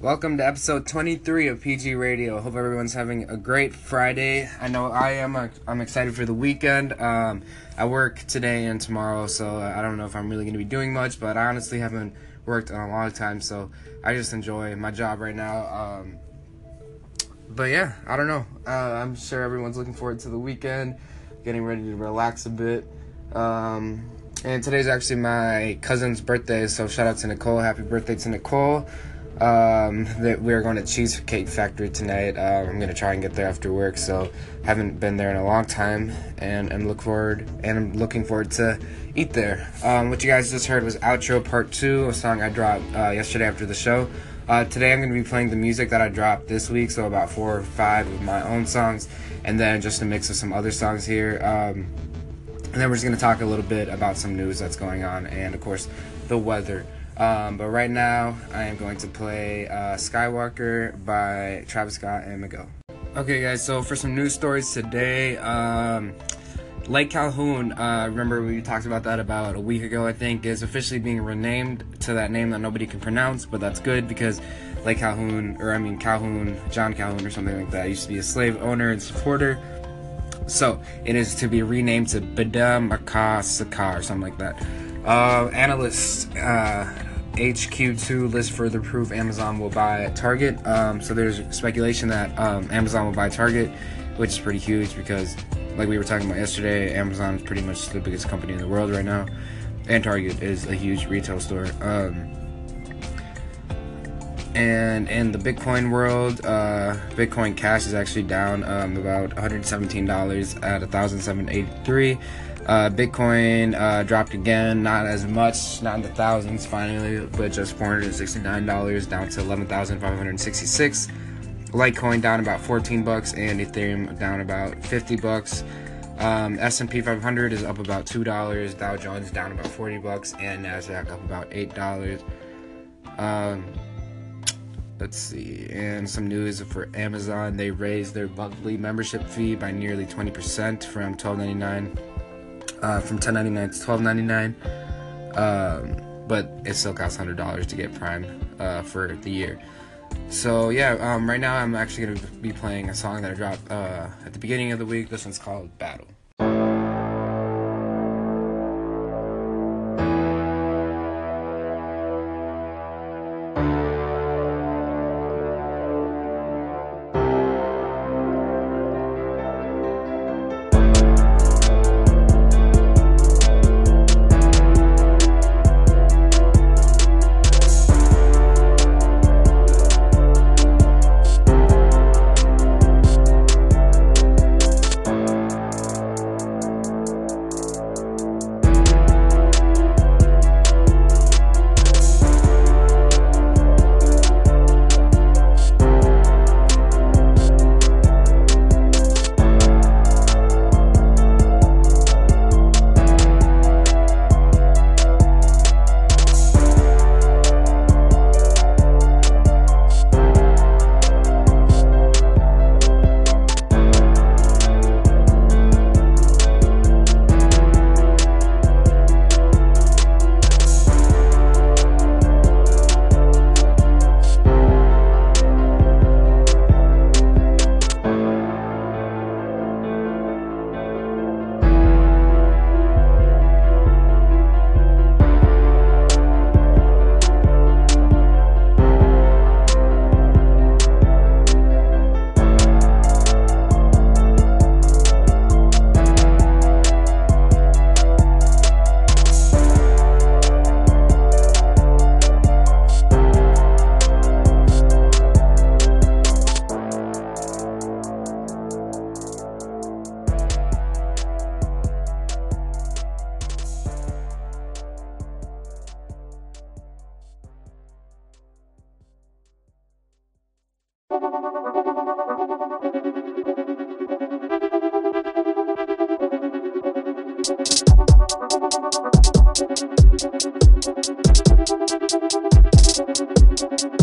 Welcome to episode 23 of PG Radio. Hope everyone's having a great Friday. I know I am. I'm excited for the weekend. Um, I work today and tomorrow, so I don't know if I'm really going to be doing much, but I honestly haven't worked in a long time, so I just enjoy my job right now. Um, but yeah, I don't know. Uh, I'm sure everyone's looking forward to the weekend, getting ready to relax a bit. Um, and today's actually my cousin's birthday, so shout out to Nicole. Happy birthday to Nicole. Um, that we're going to Cheesecake Factory tonight. Um, I'm gonna try and get there after work, so haven't been there in a long time, and I'm look forward and I'm looking forward to eat there. Um, what you guys just heard was outro part two, a song I dropped uh, yesterday after the show. Uh, today I'm gonna be playing the music that I dropped this week, so about four or five of my own songs, and then just a mix of some other songs here. Um, and then we're just gonna talk a little bit about some news that's going on, and of course the weather. Um, but right now, I am going to play uh, Skywalker by Travis Scott and Miguel. Okay, guys, so for some news stories today, um, Lake Calhoun, uh, remember we talked about that about a week ago, I think, is officially being renamed to that name that nobody can pronounce, but that's good because Lake Calhoun, or I mean Calhoun, John Calhoun, or something like that, used to be a slave owner and supporter. So it is to be renamed to Bida Makasaka or something like that. Uh, analysts uh, HQ2 list further proof Amazon will buy Target. Um, so there's speculation that um, Amazon will buy Target, which is pretty huge because, like we were talking about yesterday, Amazon is pretty much the biggest company in the world right now, and Target is a huge retail store. Um, and in the Bitcoin world, uh, Bitcoin Cash is actually down um, about $117 at 1,783. Uh, Bitcoin uh, dropped again, not as much, not in the thousands finally, but just $469 down to 11,566. Litecoin down about 14 bucks, and Ethereum down about 50 bucks. Um, S&P 500 is up about two dollars. Dow Jones down about 40 bucks, and Nasdaq up about eight dollars. Um, let's see, and some news for Amazon. They raised their monthly membership fee by nearly 20% from 12.99 uh, from 10.99 to 12.99 um, but it still costs $100 to get prime uh, for the year. So yeah um, right now i'm actually going to be playing a song that i dropped uh, at the beginning of the week. This one's called battle Thank you.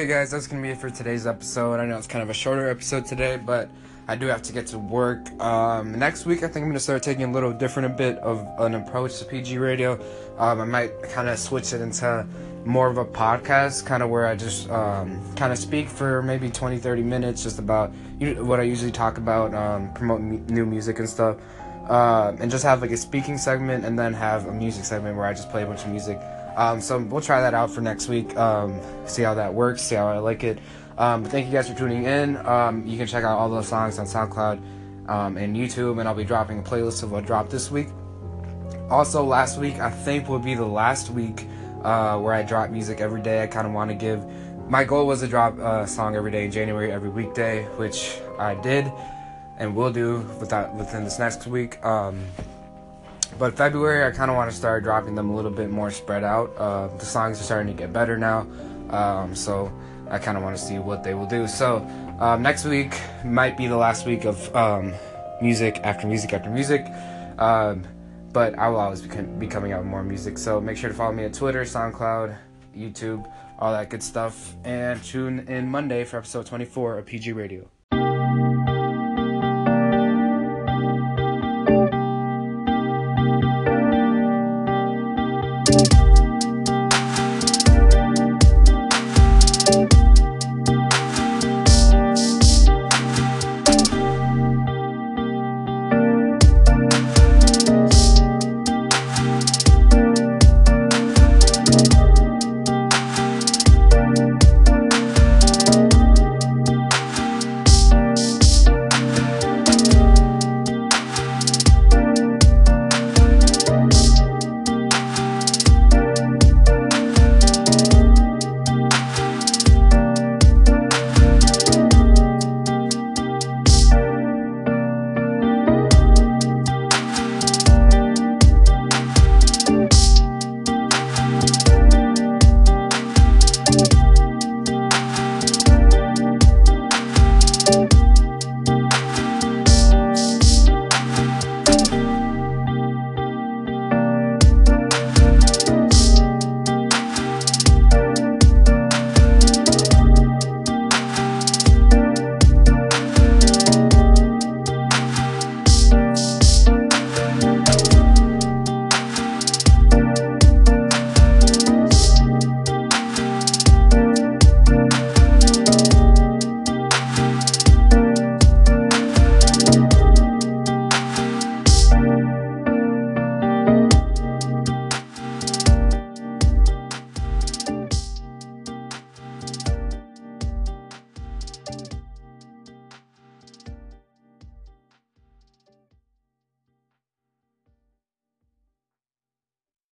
Okay, guys, that's gonna be it for today's episode. I know it's kind of a shorter episode today, but I do have to get to work. Um, next week, I think I'm gonna start taking a little different a bit of an approach to PG Radio. Um, I might kind of switch it into more of a podcast, kind of where I just um, kind of speak for maybe 20, 30 minutes, just about what I usually talk about, um, promote mu- new music and stuff, uh, and just have like a speaking segment, and then have a music segment where I just play a bunch of music. Um, so we'll try that out for next week. Um, see how that works. See how I like it. Um, thank you guys for tuning in. Um, you can check out all those songs on SoundCloud um, and YouTube, and I'll be dropping a playlist of what dropped this week. Also, last week I think will be the last week uh, where I drop music every day. I kind of want to give. My goal was to drop a song every day in January, every weekday, which I did and will do without within this next week. Um, but February, I kind of want to start dropping them a little bit more spread out. Uh, the songs are starting to get better now, um, so I kind of want to see what they will do. So um, next week might be the last week of um, music after music after music, um, but I will always be, coming out with more music. So make sure to follow me at Twitter, SoundCloud, YouTube, all that good stuff, and tune in Monday for episode 24 of PG Radio.